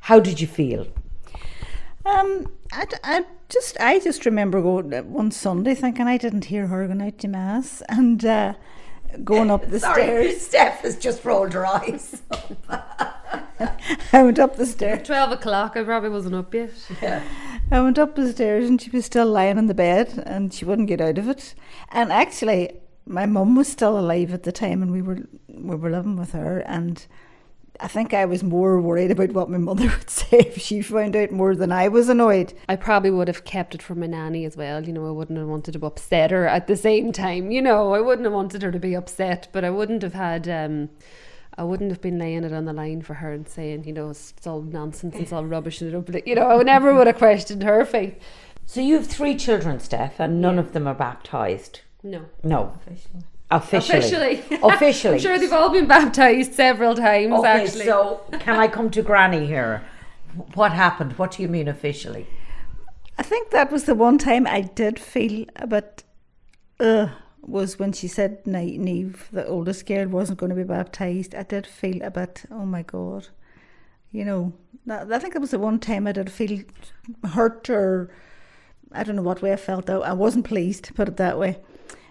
how did you feel? Um, I, d- I just I just remember going uh, one Sunday thinking I didn't hear her going out to mass and uh, going up the (laughs) Sorry, stairs. Steph has just rolled her eyes. (laughs) I went up the stairs. 12 o'clock I probably wasn't up yet Yeah. I went up the stairs and she was still lying in the bed and she wouldn't get out of it. And actually, my mum was still alive at the time and we were we were living with her and I think I was more worried about what my mother (laughs) would say if she found out more than I was annoyed. I probably would have kept it from my nanny as well. You know, I wouldn't have wanted to upset her at the same time. You know, I wouldn't have wanted her to be upset, but I wouldn't have had. Um, I wouldn't have been laying it on the line for her and saying, you know, it's, it's all nonsense, it's all rubbish, and it, you know, I never would have questioned her faith. So you have three children, Steph, and none of them are baptised. No. No. Officially. Officially. Officially. Officially. (laughs) I'm sure they've all been baptised several times, Okay, actually. so can I come to Granny here? What happened? What do you mean officially? I think that was the one time I did feel a bit, uh, was when she said Ni- Neve, the oldest girl, wasn't going to be baptised. I did feel a bit, oh my God. You know, I think that was the one time I did feel hurt or I don't know what way I felt. I I wasn't pleased, put it that way.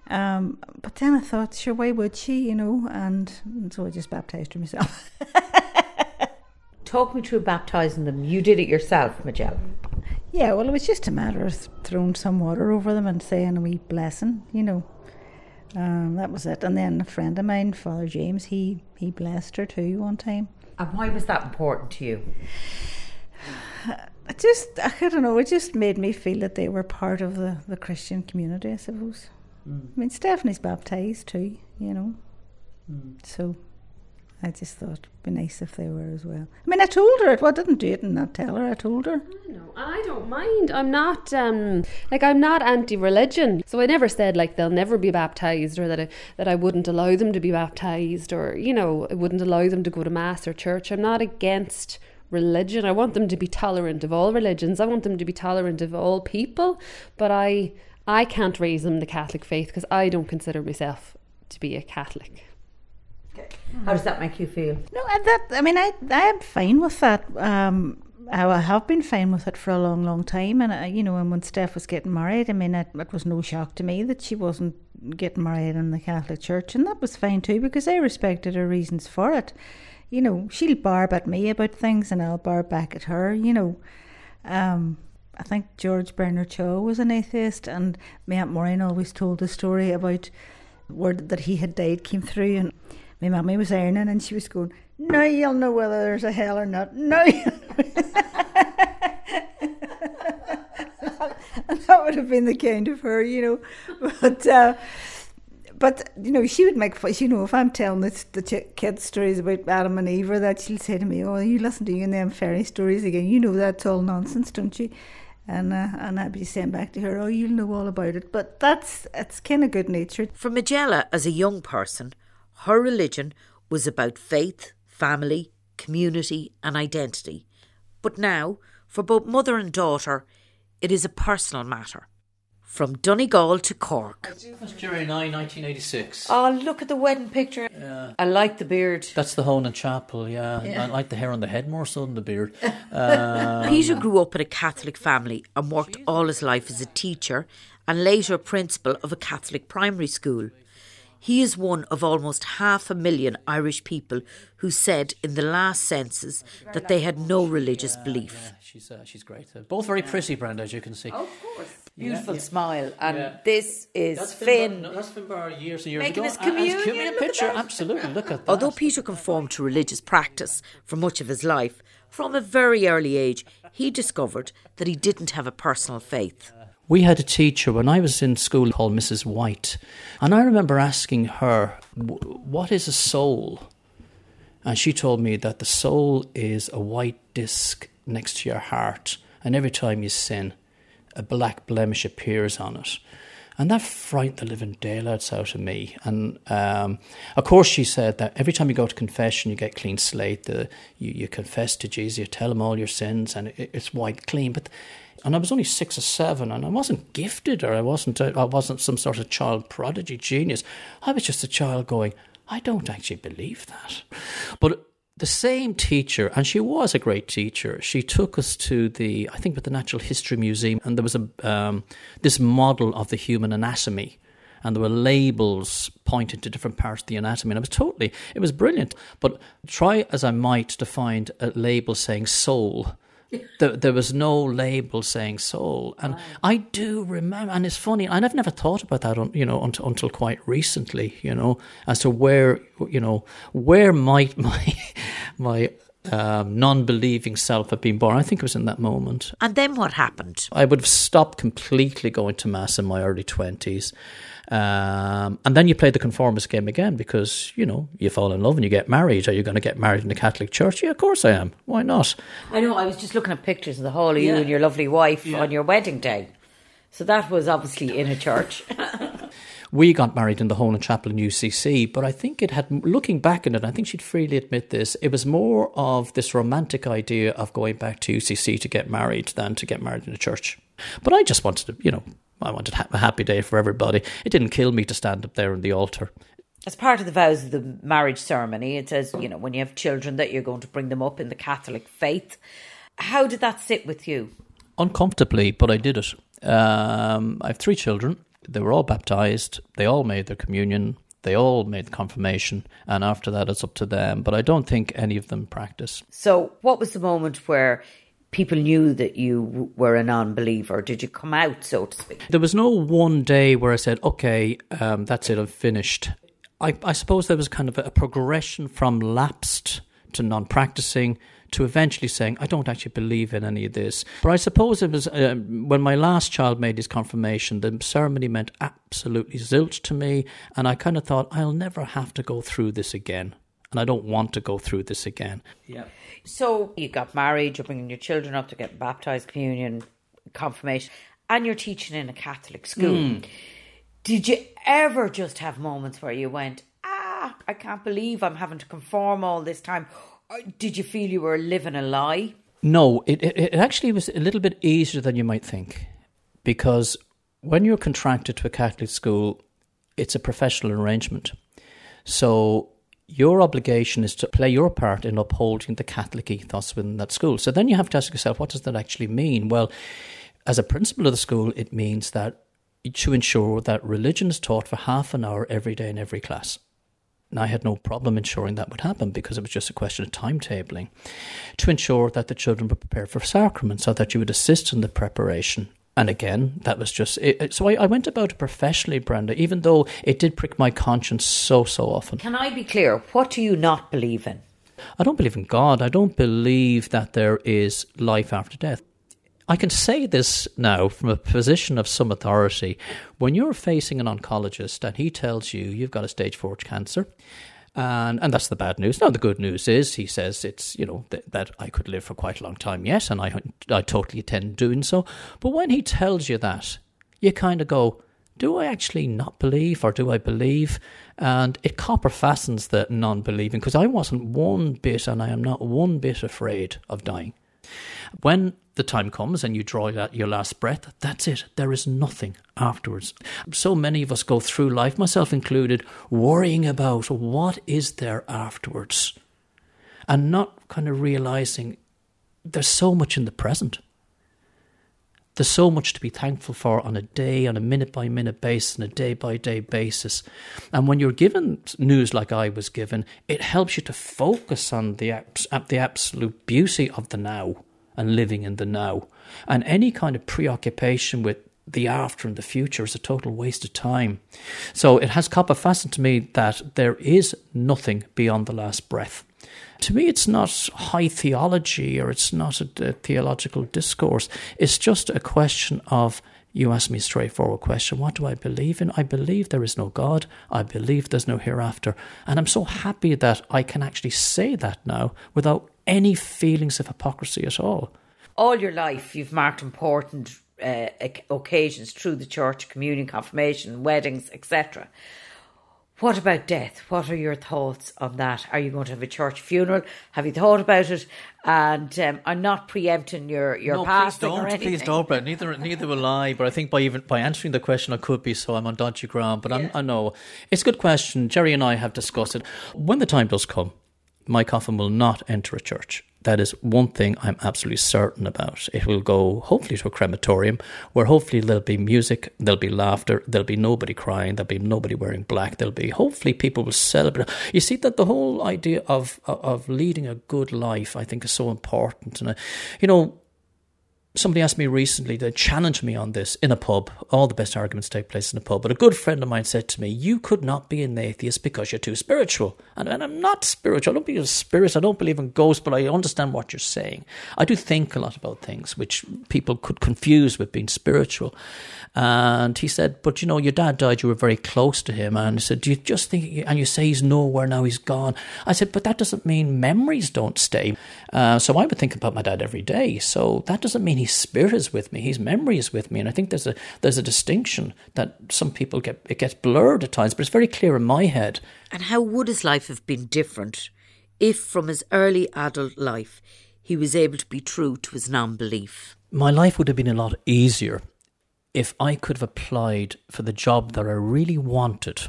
Um, but then I thought, sure, why would she, you know? And, and so I just baptised her myself. (laughs) Talk me through baptising them. You did it yourself, Majella. Yeah, well, it was just a matter of throwing some water over them and saying a wee blessing, you know. Um, that was it. And then a friend of mine, Father James, he, he blessed her too one time. And why was that important to you? (sighs) I just, I don't know, it just made me feel that they were part of the, the Christian community, I suppose. Mm. I mean, Stephanie's baptised too, you know. Mm. So I just thought it'd be nice if they were as well. I mean, I told her it. Well, I didn't do it and not tell her. I told her. No, I don't mind. I'm not um like I'm not anti-religion. So I never said like they'll never be baptized or that I, that I wouldn't allow them to be baptized or you know I wouldn't allow them to go to mass or church. I'm not against religion. I want them to be tolerant of all religions. I want them to be tolerant of all people, but I I can't raise them the Catholic faith because I don't consider myself to be a Catholic. How does that make you feel? No, I- that I mean, I I am fine with that. Um, I I have been fine with it for a long, long time, and I, you know, and when Steph was getting married, I mean, it, it was no shock to me that she wasn't getting married in the Catholic Church, and that was fine too because I respected her reasons for it. You know, she'll barb at me about things, and I'll barb back at her. You know, um, I think George Bernard Shaw was an atheist, and my aunt Maureen always told the story about word that he had died came through, and my mummy was ironing, and she was going, "Now you'll know whether there's a hell or not." Now, you'll know." and (laughs) that would have been the kind of her, you know. But uh, but you know, she would make fun. You know, if I'm telling the, the ch- kids stories about Adam and Eve, or that she'll say to me, "Oh, you listen to you and them fairy stories again. You know that's all nonsense, don't you?" And uh, and I'd be saying back to her, "Oh, you'll know all about it." But that's it's kind of good natured. For Majella, as a young person, her religion was about faith, family, community, and identity. But now, for both mother and daughter, it is a personal matter. From Donegal to Cork. That's July 9, 1986. Oh, look at the wedding picture. Yeah. I like the beard. That's the Honan Chapel, yeah. Yeah. I like the hair on the head more so than the beard. (laughs) Um, Peter grew up in a Catholic family and worked all his life as a teacher and later a principal of a Catholic primary school. He is one of almost half a million Irish people who said in the last census that they had no religious belief. Yeah, she's, uh, she's great. Uh, both very pretty, Brenda, as you can see. Of course. Yeah, Beautiful yeah. smile. And Yeah. this is That's Finn. Bar, no, that's Finbarr years and years Making ago. his And- and communion, communion look at picture, that. absolutely. Look at (laughs) that. Although Peter conformed to religious practice for much of his life, from a very early age, he discovered that he didn't have a personal faith. We had a teacher when I was in school called Mrs. White, and I remember asking her, What is a soul? And she told me that the soul is a white disc next to your heart, and every time you sin, a black blemish appears on it. And that frightened the living daylights out of me. And um, of course, she said that every time you go to confession, you get clean slate. The, you, you confess to Jesus, you tell him all your sins, and it, it's white clean. But and I was only six or seven, and I wasn't gifted, or I wasn't I wasn't some sort of child prodigy genius. I was just a child going, I don't actually believe that. But the same teacher, and she was a great teacher. She took us to the, I think, with the Natural History Museum, and there was a um, this model of the human anatomy, and there were labels pointing to different parts of the anatomy. And I was totally, it was brilliant. But try as I might to find a label saying soul. There, there was no label saying soul, and I do remember. And it's funny, and I've never thought about that, un, you know, until, until quite recently, you know, as to where, you know, where might (laughs) my my um, non-believing self have been born. I think it was in that moment. And then what happened? I would have stopped completely going to mass in my early twenties. Um, and then you play the conformist game again because, you know, you fall in love and you get married. Are you going to get married in the Catholic Church? Yeah, of course I am. Why not? I know, I was just looking at pictures of the whole of you and your lovely wife Yeah. on your wedding day. So that was obviously in a church. (laughs) We got married in the Honan Chapel in UCC, but I think it had, looking back on it, I think she'd freely admit this, it was more of this romantic idea of going back to UCC to get married than to get married in a church. But I just wanted to, you know, I wanted ha- a happy day for everybody. It didn't kill me to stand up there on the altar. As part of the vows of the marriage ceremony, it says, you know, when you have children, that you're going to bring them up in the Catholic faith. How did that sit with you? uncomfortably, but I did it. Um, I have three children. They were all baptized. They all made their communion. They all made the confirmation, and after that, it's up to them. But I don't think any of them practice. So, what was the moment where people knew that you were a non believer? Did you come out, so to speak? There was no one day where I said, "Okay, um, that's it. I'm finished." I, I suppose there was kind of a, progression from lapsed to non-practicing to eventually saying, "I don't actually believe in any of this." But I suppose it was um, when my last child made his confirmation. The ceremony meant absolutely zilch to me, and I kind of thought, "I'll never have to go through this again." And I don't want to go through this again. Yeah. So, you got married, you're bringing your children up to get baptized, communion, confirmation, and you're teaching in a Catholic school. Mm. Did you ever just have moments where you went, ah, I can't believe I'm having to conform all this time? Or did you feel you were living a lie? No, it, it, it actually was a little bit easier than you might think because when you're contracted to a Catholic school, it's a professional arrangement. So your obligation is to play your part in upholding the Catholic ethos within that school. So then you have to ask yourself, what does that actually mean? Well, as a principal of the school, it means that to ensure that religion is taught for half an hour every day in every class. And I had no problem ensuring that would happen because it was just a question of timetabling. To ensure that the children were prepared for sacraments so that you would assist in the preparation. And again, that was just it. So I, I went about it professionally, Brenda, even though it did prick my conscience so, so often. Can I be clear? What do you not believe in? I don't believe in God. I don't believe that there is life after death. I can say this now from a position of some authority. When you're facing an oncologist and he tells you you've got a stage four cancer, and and that's the bad news. Now the good news is he says it's you know th- that I could live for quite a long time yet, and I I totally intend doing so. But when he tells you that, you kind of go, do I actually not believe or do I believe? And it copper fastens the non believing because I wasn't one bit and I am not one bit afraid of dying. When the time comes and you draw your last breath, that's it. There is nothing afterwards. So many of us go through life, myself included, worrying about what is there afterwards and not kind of realizing there's so much in the present. There's so much to be thankful for on a day, on a minute by minute basis, on a day by day basis. And when you're given news like I was given, it helps you to focus on the, the absolute beauty of the now and living in the now. And any kind of preoccupation with the after and the future is a total waste of time. So it has copper fastened to me that there is nothing beyond the last breath. To me, it's not high theology or it's not a, a theological discourse. It's just a question of you ask me a straightforward question what do I believe in? I believe there is no God. I believe there's no hereafter. And I'm so happy that I can actually say that now without any feelings of hypocrisy at all. All your life, you've marked important uh, occasions through the church, communion, confirmation, weddings, etc. What about death? What are your thoughts on that? Are you going to have a church funeral? Have you thought about it? And um, I'm not preempting your your no, passing please don't, or. Please don't, Brett. Neither neither will I. But I think by even by answering the question, I could be so I'm on dodgy ground. But yeah. i know it's a good question. Jerry and I have discussed it. When the time does come, my coffin will not enter a church. That is one thing I'm absolutely certain about. It will go hopefully to a crematorium where hopefully there'll be music, there'll be laughter, there'll be nobody crying, there'll be nobody wearing black, there'll be hopefully people will celebrate. You see that the whole idea of of leading a good life I think is so important. And uh, you know, somebody asked me recently, they challenged me on this in a pub. All the best arguments take place in a pub. But a good friend of mine said to me, You could not be an atheist because you're too spiritual. And, and I'm not spiritual. I don't believe in spirits. I don't believe in ghosts, but I understand what you're saying. I do think a lot about things which people could confuse with being spiritual. And he said, But you know, your dad died, you were very close to him. And he said, Do you just think, and you say he's nowhere now, he's gone. I said, But that doesn't mean memories don't stay. Uh, so I would think about my dad every day. So that doesn't mean his spirit is with me, his memory is with me. And I think there's a there's a distinction that some people get it gets blurred at times, but it's very clear in my head. And how would his life have been different if from his early adult life he was able to be true to his non belief? My life would have been a lot easier if I could have applied for the job that I really wanted,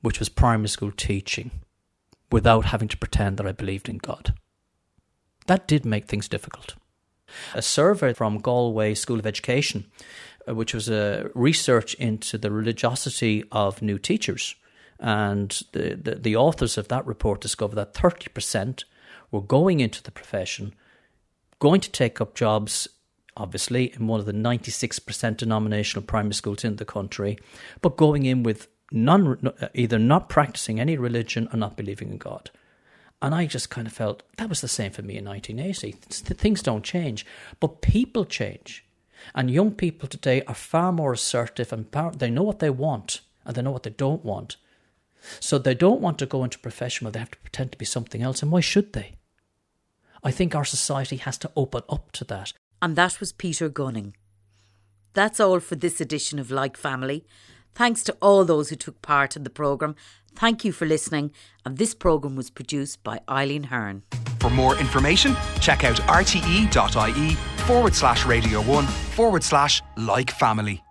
which was primary school teaching, without having to pretend that I believed in God. That did make things difficult. A survey from Galway School of Education, uh, which was a research into the religiosity of new teachers, and the, the, the authors of that report discovered that 30% were going into the profession, going to take up jobs obviously, in one of the 96% denominational primary schools in the country, but going in with none, either not practicing any religion or not believing in God. And I just kind of felt that was the same for me in 1980. Things don't change, but people change. And young people today are far more assertive and they know what they want and they know what they don't want. So they don't want to go into profession where they have to pretend to be something else. And why should they? I think our society has to open up to that and that was Peter Gunning. That's all for this edition of Like Family. Thanks to all those who took part in the programme. Thank you for listening, and this programme was produced by Eileen Hearn. For more information, check out rte.ie forward slash radio 1 forward slash like family.